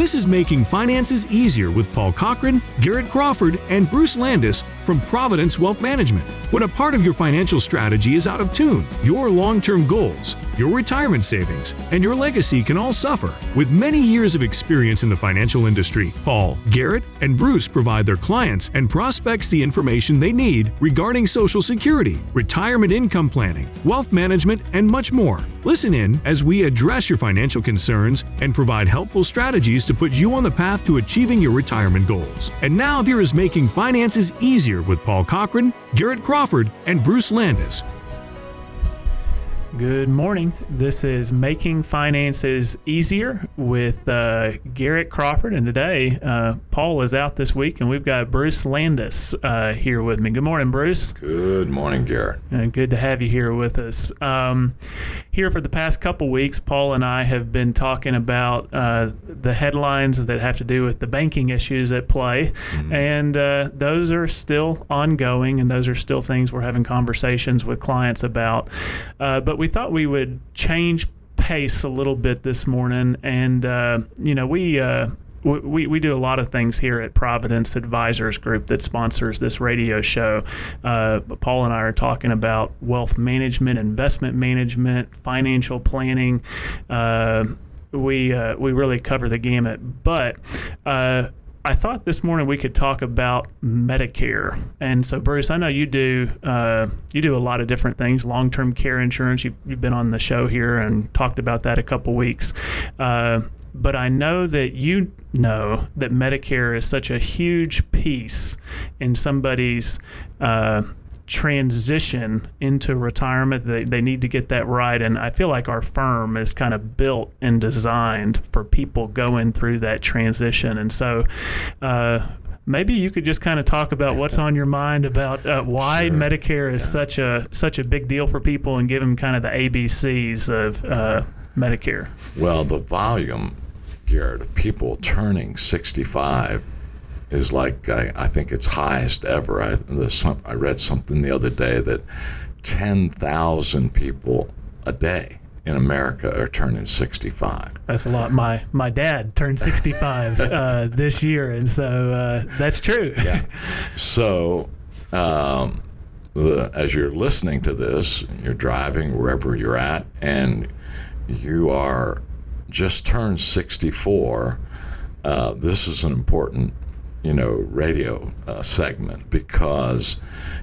This is Making Finances Easier with Paul Cochran, Garrett Crawford, and Bruce Landis from Providence Wealth Management. When a part of your financial strategy is out of tune, your long term goals, your retirement savings, and your legacy can all suffer. With many years of experience in the financial industry, Paul, Garrett, and Bruce provide their clients and prospects the information they need regarding Social Security, retirement income planning, wealth management, and much more. Listen in as we address your financial concerns and provide helpful strategies to put you on the path to achieving your retirement goals. And now here is Making Finances Easier with Paul Cochran, Garrett Crawford, and Bruce Landis. Good morning. This is Making Finances Easier with uh, Garrett Crawford. And today, uh, Paul is out this week, and we've got Bruce Landis uh, here with me. Good morning, Bruce. Good morning, Garrett. Uh, good to have you here with us. Um, here for the past couple weeks, Paul and I have been talking about uh, the headlines that have to do with the banking issues at play. Mm-hmm. And uh, those are still ongoing, and those are still things we're having conversations with clients about. but we thought we would change pace a little bit this morning, and uh, you know we. Uh, we, we do a lot of things here at Providence Advisors Group that sponsors this radio show. Uh, Paul and I are talking about wealth management, investment management, financial planning. Uh, we uh, we really cover the gamut. But uh, I thought this morning we could talk about Medicare. And so, Bruce, I know you do uh, you do a lot of different things. Long term care insurance. You've, you've been on the show here and talked about that a couple weeks. Uh, but I know that you know that Medicare is such a huge piece in somebody's uh, transition into retirement. They, they need to get that right. And I feel like our firm is kind of built and designed for people going through that transition. And so, uh, maybe you could just kind of talk about what's on your mind about uh, why sure. Medicare is yeah. such a such a big deal for people and give them kind of the ABCs of uh, Medicare. Well, the volume, Garrett, of people turning 65 is like I, I think it's highest ever. I, some, I read something the other day that 10,000 people a day in America are turning 65. That's a lot. My my dad turned 65 uh, this year, and so uh, that's true. yeah. So. Um, the, as you're listening to this, you're driving wherever you're at, and you are just turned 64. Uh, this is an important you know, radio uh, segment because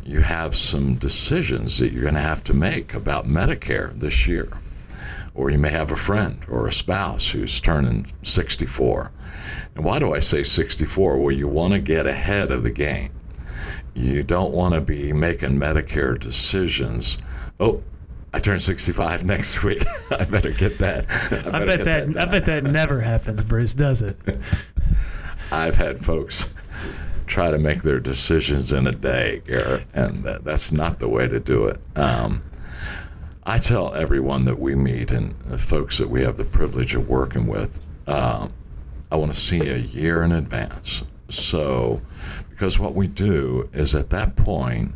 you have some decisions that you're going to have to make about Medicare this year. Or you may have a friend or a spouse who's turning 64. And why do I say 64? Well, you want to get ahead of the game. You don't want to be making Medicare decisions. Oh, I turn 65 next week. I better get that. I, I bet that, that I bet that never happens, Bruce, does it? I've had folks try to make their decisions in a day, Garrett, and that, that's not the way to do it. Um, I tell everyone that we meet and the folks that we have the privilege of working with, uh, I want to see a year in advance. So, because what we do is at that point,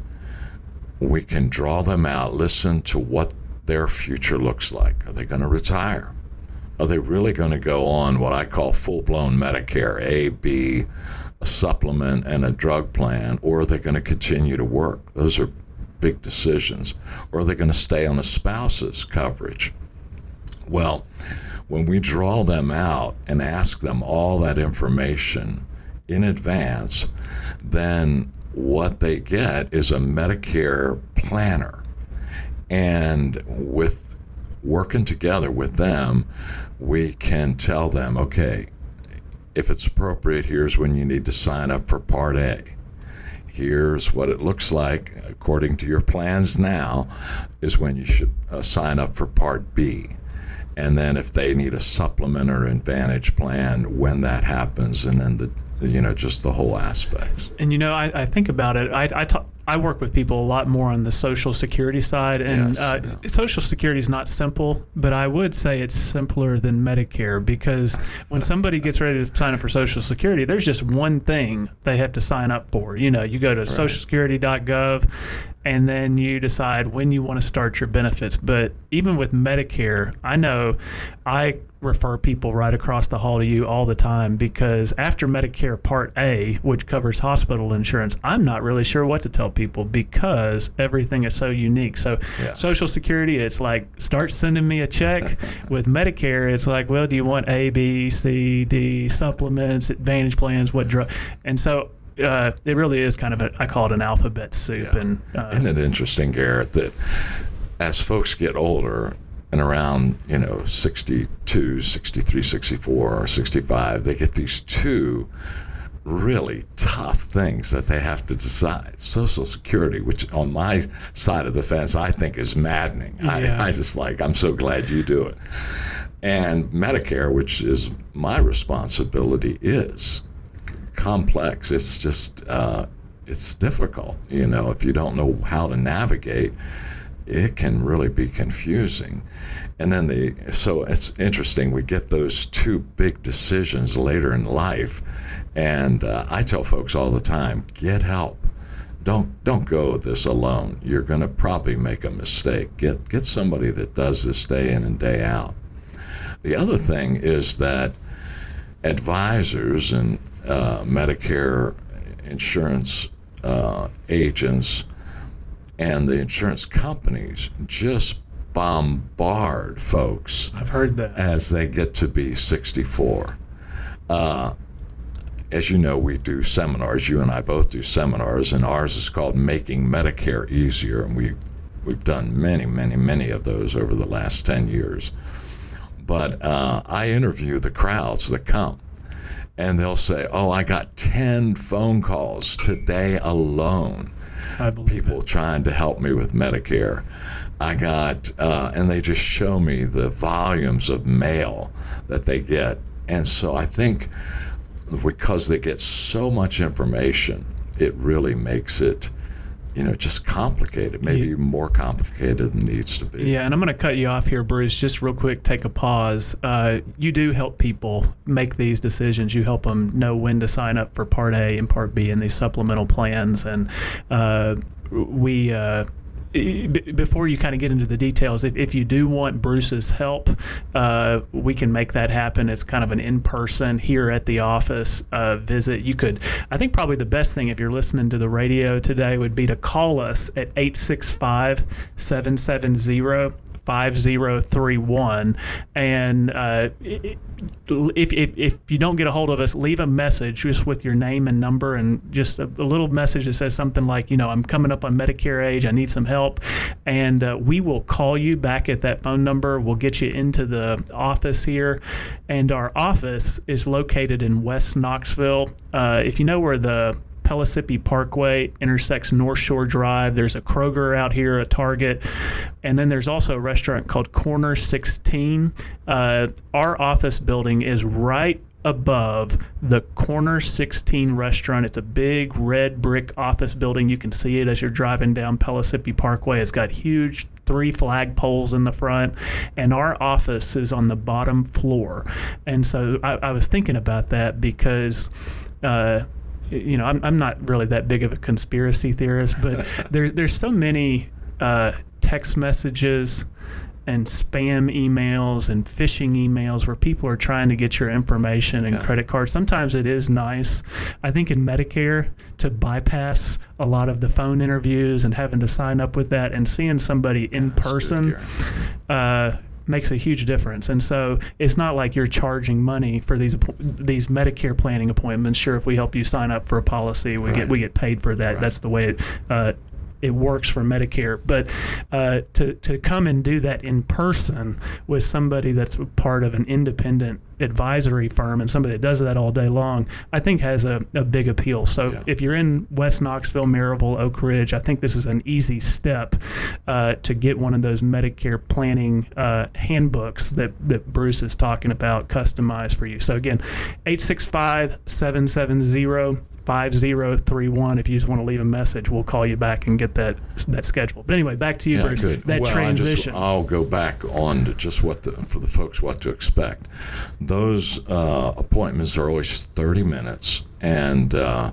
we can draw them out, listen to what their future looks like. Are they going to retire? Are they really going to go on what I call full blown Medicare, A, B, a supplement, and a drug plan, or are they going to continue to work? Those are big decisions. Or are they going to stay on a spouse's coverage? Well, when we draw them out and ask them all that information in advance, then what they get is a Medicare planner. And with working together with them, we can tell them, okay, if it's appropriate, here's when you need to sign up for Part A. Here's what it looks like, according to your plans now, is when you should uh, sign up for Part B. And then if they need a supplement or advantage plan, when that happens, and then the you know just the whole aspects. And you know, I, I think about it. I, I talk, I work with people a lot more on the Social Security side, and yes, uh, yeah. Social Security is not simple, but I would say it's simpler than Medicare because when somebody gets ready to sign up for Social Security, there's just one thing they have to sign up for. You know, you go to right. SocialSecurity.gov, and then you decide when you want to start your benefits. But even with Medicare, I know I refer people right across the hall to you all the time because after Medicare Part A, which covers hospital insurance, I'm not really sure what to tell people because everything is so unique. So. Social Security, it's like start sending me a check. with Medicare, it's like, well, do you want A, B, C, D supplements, Advantage plans, what drug? And so. Uh, it really is kind of a, I call it an alphabet soup, Yeah. and uh, Isn't it interesting, Garrett, that as folks get older and around, you know, 62, 63, 64, or 65, they get these two really tough things that they have to decide. Social Security, which on my side of the fence, I think is maddening. Yeah. I, I just like, I'm so glad you do it. And Medicare, which is my responsibility, is complex. It's just uh, it's difficult. You know, if you don't know how to navigate, it can really be confusing. And then the so it's interesting. We get those two big decisions later in life, and uh, I tell folks all the time: get help. Don't don't go this alone. You're going to probably make a mistake. Get get somebody that does this day in and day out. The other thing is that advisors and uh, Medicare insurance uh, agents and the insurance companies just bombard folks I've heard that. as they get to be 64. Uh, as you know, we do seminars. You and I both do seminars, and ours is called Making Medicare Easier, and we we've done many, many, many of those over the last 10 years. But uh, I interview the crowds that come, and they'll say, "Oh, I got 10 phone calls today alone." I believe it. people trying to help me with Medicare. I got, uh, and they just show me the volumes of mail that they get. And so I think because they get so much information, it really makes it, you know, just complicated, maybe even more complicated than it needs to be. Yeah, and I'm going to cut you off here, Bruce. Just real quick, take a pause. Uh, you do help people make these decisions. You help them know when to sign up for Part A and Part B in these supplemental plans. And uh, we. Uh, before you kind of get into the details, if, if you do want Bruce's help, uh, we can make that happen. It's kind of an in person here at the office uh, visit. You could, I think, probably the best thing if you're listening to the radio today would be to call us at 865 770 5031 and uh, if, if, if you don't get a hold of us leave a message just with your name and number and just a, a little message that says something like you know i'm coming up on medicare age. I need some help. And uh, we will call you back at that phone number. We'll get you into the office here. And our office is located in west knoxville. Uh, if you know where the Pellissippi Parkway intersects North Shore Drive. There's a Kroger out here, a Target, and then there's also a restaurant called Corner 16. Uh, our office building is right above the Corner 16 restaurant. It's a big red brick office building. You can see it as you're driving down Pellissippi Parkway. It's got huge three flag poles in the front, and our office is on the bottom floor. And so I, I was thinking about that because. Uh, you know, I'm, I'm not really that big of a conspiracy theorist, but there, there's so many uh, text messages and spam emails and phishing emails where people are trying to get your information and Yeah. credit cards. Sometimes it is nice, I think, in Medicare to bypass a lot of the phone interviews and having to sign up with that and seeing somebody in person uh, makes a huge difference. And so it's not like you're charging money for these these Medicare planning appointments. Sure, if we help you sign up for a policy, we Right. get we get paid for that. Right. That's the way it. Uh, it works for Medicare, but uh, to, to come and do that in person with somebody that's part of an independent advisory firm and somebody that does that all day long, I think has a, a big appeal. So Yeah. if you're in West Knoxville, Maryville, Oak Ridge, I think this is an easy step uh, to get one of those Medicare planning uh, handbooks that, that Bruce is talking about customized for you. So again, 865 770 5031. If you just want to leave a message, we'll call you back and get that that scheduled. But anyway, back to you, Yeah, Bruce. good. That well, transition. I just, I'll go back on to just what the, for the folks what to expect. Those uh, appointments are always 30 minutes, and uh,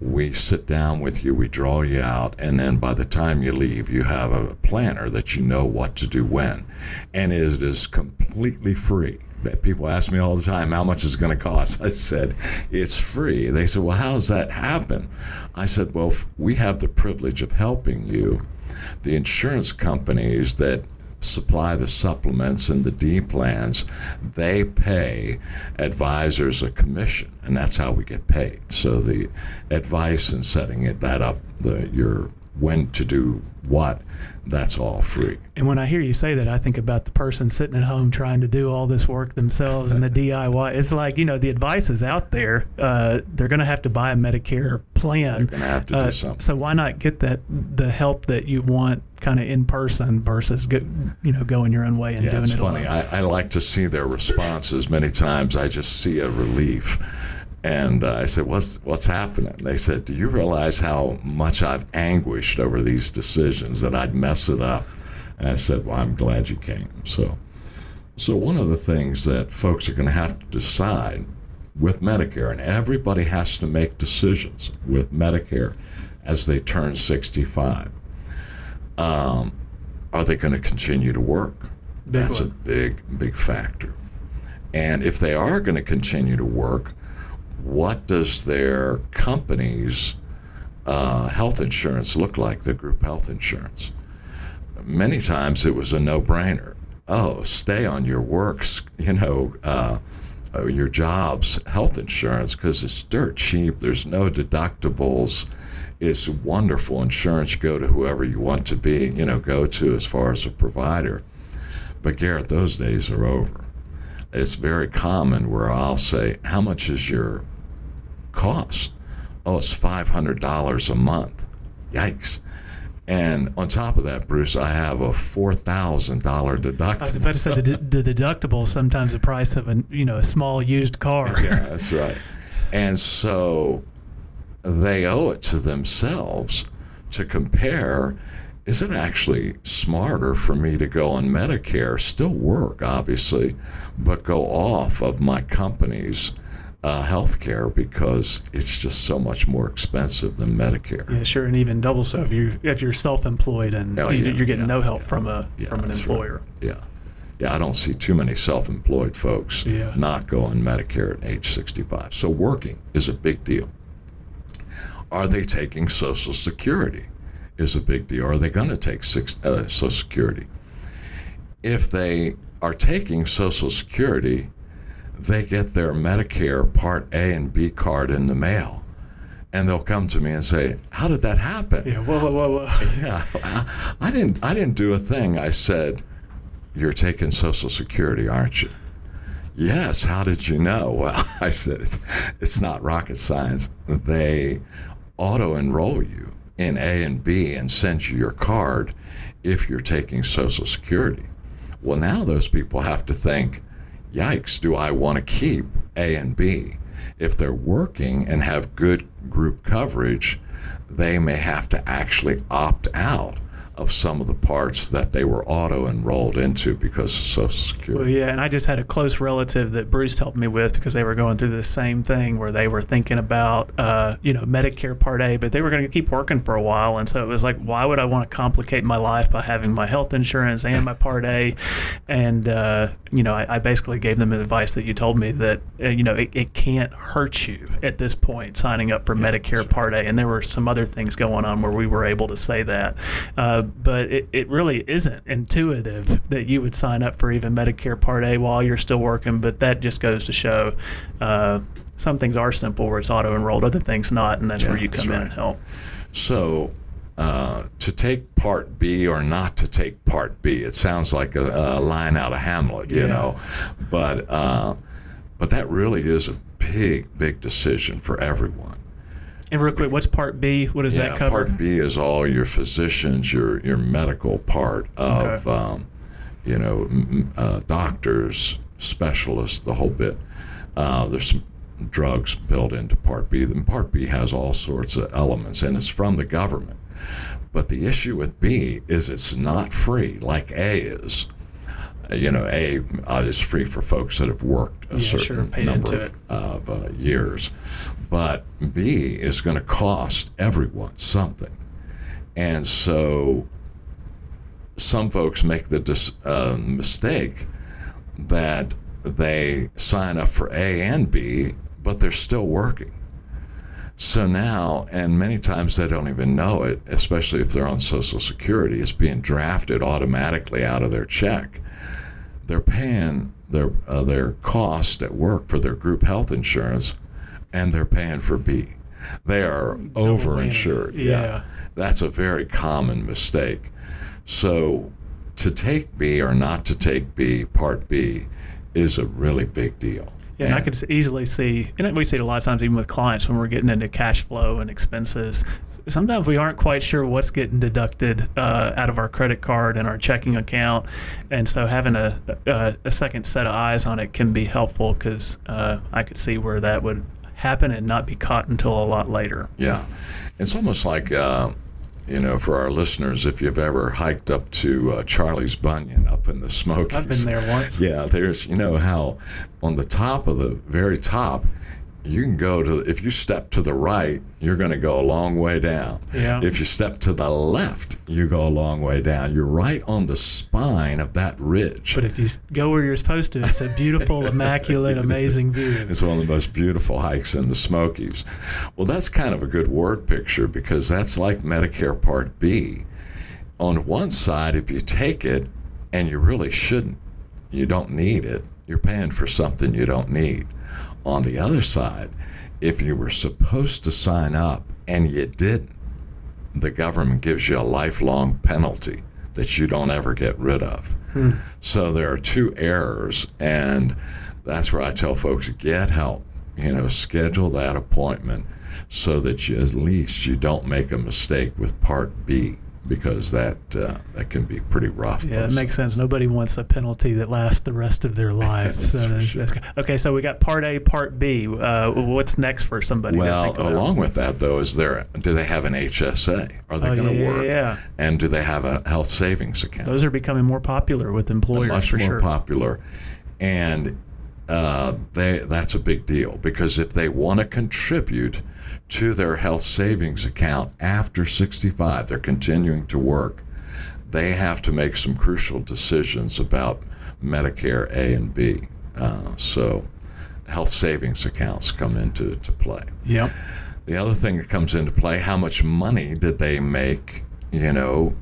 we sit down with you, we draw you out, and then by the time you leave, you have a planner that you know what to do when. And it is completely free. People ask me all the time, how much is going to cost? I said, it's free. They said, well, how does that happen? I said, well, we have the privilege of helping you. The insurance companies that supply the supplements and the D plans, they pay advisors a commission, and that's how we get paid. So the advice and setting it that up, the your when to do what, that's all free. And when I hear you say that, I think about the person sitting at home trying to do all this work themselves and the DIY. It's like, you know, the advice is out there. Uh, they're going to have to buy a Medicare plan. They're going to have to uh, do something. So why not get that the help that you want kind of in person versus, go, you know, going your own way and yeah, doing it's it funny. I, I like to see their responses. Many times I just see a relief and uh, I said, "What's what's happening?" They said, "Do you realize how much I've anguished over these decisions that I'd mess it up?" And I said, "Well, I'm glad you came." So, so one of the things that folks are going to have to decide with Medicare, and everybody has to make decisions with Medicare as they turn 65. Um, are they going to continue to work? That's a big, big factor. And if they are going to continue to work, what does their company's uh, health insurance look like, the group health insurance? Many times it was a no brainer. Oh, stay on your works, you know, uh, uh your job's health insurance because it's dirt cheap. There's no deductibles. It's wonderful insurance. Go to whoever you want to be, you know, go to as far as a provider. But Garrett, those days are over. It's very common where I'll say, How much is your cost? Oh, it's $500 a month. Yikes. And on top of that, Bruce, I have a four thousand dollar deductible. I was about to say the, the deductible sometimes the price of a you know a small used car. yeah, that's right. And so they owe it to themselves to compare. Is it actually smarter for me to go on Medicare, still work obviously, but go off of my company's uh, health care because it's just so much more expensive than Medicare. Yeah, sure, and even double so if you if you're self-employed and oh, you, are getting yeah, no help yeah, from a yeah, from an employer. Right. Yeah, yeah, I don't see too many self-employed folks not going on Medicare at age 65. So working is a big deal. Are they taking Social Security? Is a big deal. Are they going to take six, uh, Social Security? If they are taking Social Security, they get their Medicare Part A and B card in the mail. And they'll come to me and say, "How did that happen?" Yeah, whoa, whoa, whoa, whoa. Yeah, I didn't. I didn't do a thing. I said, "You're taking Social Security, aren't you?" Yes. How did you know? Well, I said it's it's not rocket science. They auto enroll you in A and B and send you your card if you're taking Social Security. Well, now those people have to think, yikes, do I want to keep A and B? If they're working and have good group coverage, they may have to actually opt out of some of the parts that they were auto enrolled into because of Social Security. Well, yeah, and I just had a close relative that Bruce helped me with because they were going through the same thing where they were thinking about, uh, you know, Medicare Part A, but they were going to keep working for a while, and so it was like, why would I want to complicate my life by having my health insurance and my Part A? And uh, you know, I, I, basically gave them advice that you told me that uh, you know it, it, can't hurt you at this point signing up for yeah, Medicare right. Part A, and there were some other things going on where we were able to say that. But it, it really isn't intuitive that you would sign up for even Medicare Part A while you're still working. But that just goes to show uh, some things are simple where it's auto enrolled, other things not, and that's yeah, where you come right. in and help. So, uh, to take Part B or not to take Part B, it sounds like a, a line out of Hamlet, you yeah. know, but uh, but that really is a big, big decision for everyone. And real quick, what's Part B? What does yeah, that cover? Part B is all your physicians, your your medical part of, okay. um, you know, uh, doctors, specialists, the whole bit. Uh, there's some drugs built into Part B. Then Part B has all sorts of elements, and it's from the government. But the issue with B is it's not free like A is. you know, A uh, is free for folks that have worked a Yeah, certain paid number of, of uh, years, but B is going to cost everyone something, and so some folks make the dis- uh, mistake that they sign up for A and B, but they're still working. So now, and many times they don't even know it, especially if they're on Social Security, it's being drafted automatically out of their check. They're paying their uh, their cost at work for their group health insurance, and they're paying for B. They are overinsured. Yeah. that's a very common mistake. So, to take B or not to take B, Part B, is a really big deal. Yeah, and I could easily see, and we see it a lot of times even with clients when we're getting into cash flow and expenses. Sometimes we aren't quite sure what's getting deducted uh, out of our credit card and our checking account, and so having a, a, a second set of eyes on it can be helpful because uh, I could see where that would happen and not be caught until a lot later. Yeah, it's almost like uh, you know, for our listeners, if you've ever hiked up to uh, Charlie's Bunion up in the Smokies, I've been there once. Yeah, there's you know how on the top of the very top, you can go to if you step to the right, you're going to go a long way down. Yeah. If you step to the left, you go a long way down. You're right on the spine of that ridge. But if you go where you're supposed to, it's a beautiful, immaculate, amazing view. It's one of the most beautiful hikes in the Smokies. Well, that's kind of a good word picture because that's like Medicare Part B. On one side, if you take it and you really shouldn't, you don't need it, you're paying for something you don't need. On the other side, if you were supposed to sign up and you didn't, the government gives you a lifelong penalty that you don't ever get rid of. Hmm. So there are two errors, and that's where I tell folks get help. You know, schedule that appointment so that you at least you don't make a mistake with Part B because that uh, that can be pretty rough. Yeah, it makes sense. Nobody wants a penalty that lasts the rest of their life. So sure. that's okay, so we got part A, part B. Uh, what's next for somebody? Well, along with that, though, is there do they have an HSA? Are they Oh, going to yeah, work? yeah. And do they have a health savings account? those are becoming more popular with employers much more sure. popular, and uh, they that's a big deal because if they want to contribute to their health savings account after 65, they're continuing to work. They have to make some crucial decisions about Medicare A and B. Uh, so, health savings accounts come into to play. Yep. The other thing that comes into play: how much money did they make? You know,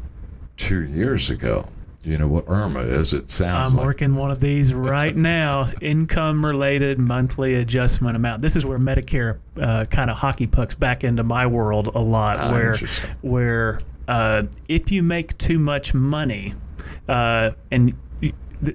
two years ago. You know what IRMAA is? It sounds like. I'm like working one of these right now. Income related monthly adjustment amount. This is where Medicare uh, kind of hockey pucks back into my world a lot. Ah, where where uh, if you make too much money, uh, and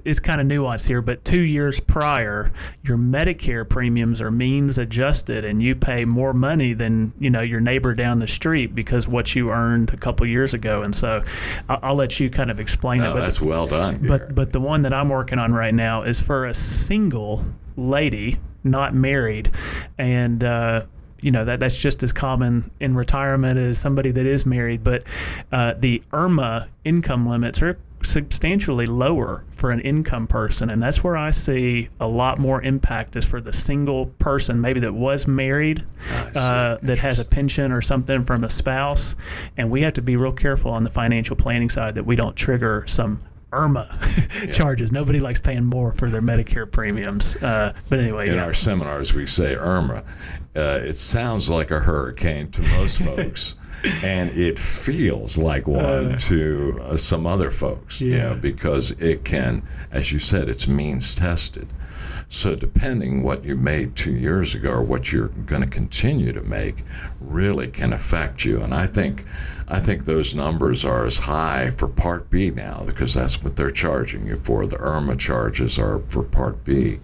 it's kind of nuanced here, but two years prior, your Medicare premiums are means adjusted, and you pay more money than you know your neighbor down the street because what you earned a couple years ago. And so, I'll, I'll let you kind of explain No, it. But that's well done. but but the one that I'm working on right now is for a single lady, not married, and uh, you know that that's just as common in retirement as somebody that is married. But uh, the IRMAA income limits are substantially lower for an income person and that's where i see a lot more impact is for the single person maybe that was married uh, that has a pension or something from a spouse and we have to be real careful on the financial planning side that we don't trigger some IRMAA charges. Nobody likes paying more for their Medicare premiums. Uh, but anyway, in yeah. our seminars we say Irma. Uh, it sounds like a hurricane to most folks, and it feels like one to uh, some other folks. You Yeah. know, because it can, as you said, it's means tested. So depending what you made two years ago or what you're going to continue to make, really can affect you. And I think, I think those numbers are as high for Part B now because that's what they're charging you for. The IRMAA charges are for Part B.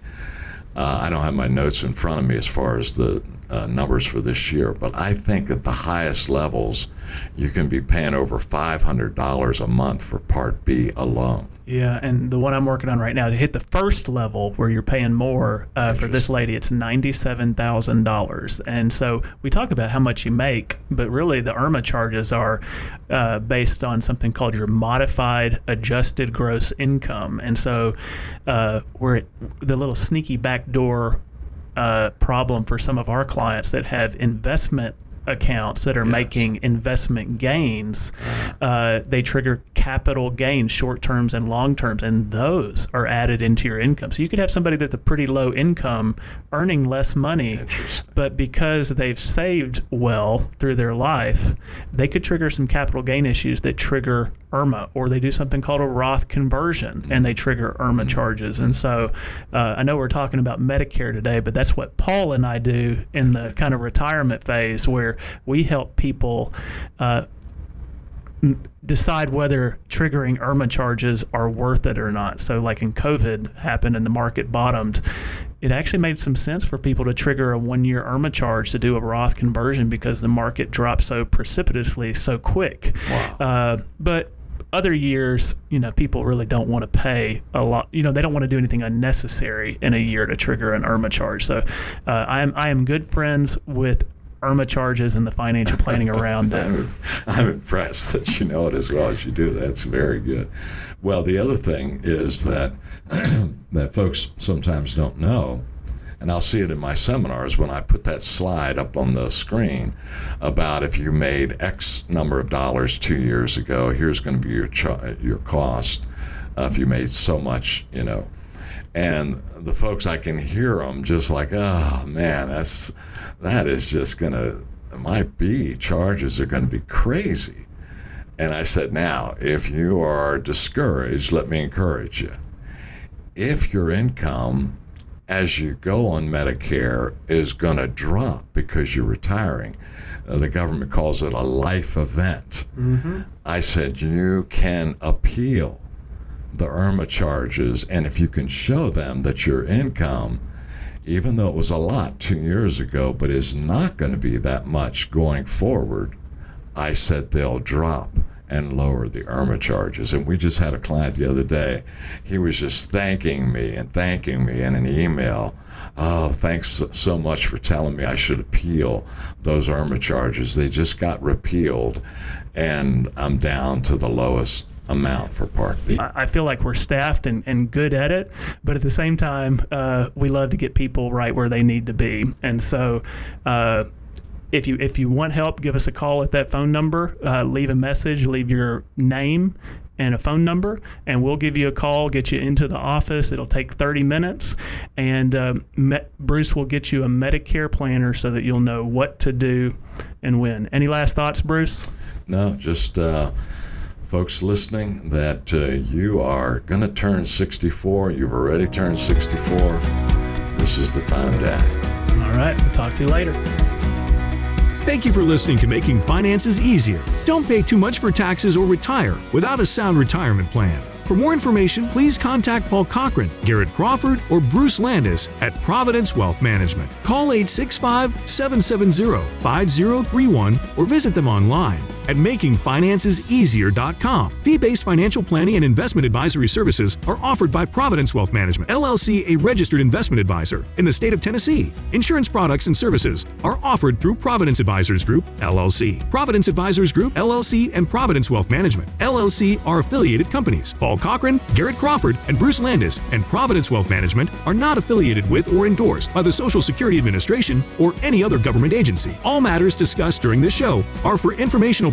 Uh, I don't have my notes in front of me as far as the uh, numbers for this year, but I think at the highest levels, you can be paying over $500 a month for Part B alone. Yeah, and the one I'm working on right now to hit the first level where you're paying more uh, for this lady, it's ninety-seven thousand dollars. And so we talk about how much you make, but really the IRMAA charges are uh, based on something called your modified adjusted gross income. And so uh, we're at the little sneaky backdoor uh, problem for some of our clients that have investment accounts that are yes. making investment gains, uh, they trigger capital gains, short terms and long terms, and those are added into your income. So you could have somebody that's a pretty low income earning less money, but because they've saved well through their life, they could trigger some capital gain issues that trigger IRMAA, or they do something called a Roth conversion and they trigger IRMAA mm-hmm. charges. And so uh, I know we're talking about Medicare today, but that's what Paul and I do in the kind of retirement phase where we help people. Uh, decide whether triggering IRMAA charges are worth it or not. So, like in COVID happened and the market bottomed, it actually made some sense for people to trigger a one year IRMAA charge to do a Roth conversion because the market dropped so precipitously so quick. Wow. Uh, but other years, you know, people really don't want to pay a lot. You know, they don't want to do anything unnecessary in a year to trigger an IRMAA charge. So, uh, I am I am good friends with IRMAA charges and the financial planning around them. I'm, I'm impressed that you know it as well as you do. That's very good. Well, the other thing is that that folks sometimes don't know and I'll see it in my seminars when I put that slide up on the screen about if you made X number of dollars two years ago, here's going to be your ch- your cost. Uh, if you made so much, you know, and the folks I can hear them just like, oh man, that's that is just going to my B charges are going to be crazy. And I said, now, if you are discouraged, let me encourage you. If your income as you go on Medicare is going to drop because you're retiring. Uh, the government calls it a life event. Mm-hmm. I said, you can appeal the IRMAA charges, and if you can show them that your income, even though it was a lot two years ago, but is not going to be that much going forward, I said they'll drop and lower the IRMAA charges. And we just had a client the other day. He was just thanking me and thanking me in an email. Oh, thanks so much for telling me I should appeal those IRMAA charges. They just got repealed, and I'm down to the lowest amount for Part B. I feel like we're staffed and, and good at it, but at the same time, uh, we love to get people right where they need to be. And so, uh, if you if you want help, give us a call at that phone number. Uh, leave a message, leave your name and a phone number, and we'll give you a call, get you into the office. It'll take 30 minutes, and uh, Bruce will get you a Medicare planner so that you'll know what to do and when. Any last thoughts, Bruce? No, just uh, folks listening that uh, you are going to turn 64. You've already turned 64. This is the time to act. All right, we'll talk to you later. Thank you for listening to Making Finances Easier. Don't pay too much for taxes or retire without a sound retirement plan. For more information, please contact Paul Cochran, Garrett Crawford, or Bruce Landis at Providence Wealth Management. Call 865 770 5031 or visit them online at makingfinanceseasier.com. Fee-based financial planning and investment advisory services are offered by Providence Wealth Management, LLC, a registered investment advisor in the state of Tennessee. Insurance products and services are offered through Providence Advisors Group, LLC. Providence Advisors Group, LLC, and Providence Wealth Management, LLC are affiliated companies. Paul Cochran, Garrett Crawford, and Bruce Landis and Providence Wealth Management are not affiliated with or endorsed by the Social Security Administration or any other government agency. All matters discussed during this show are for informational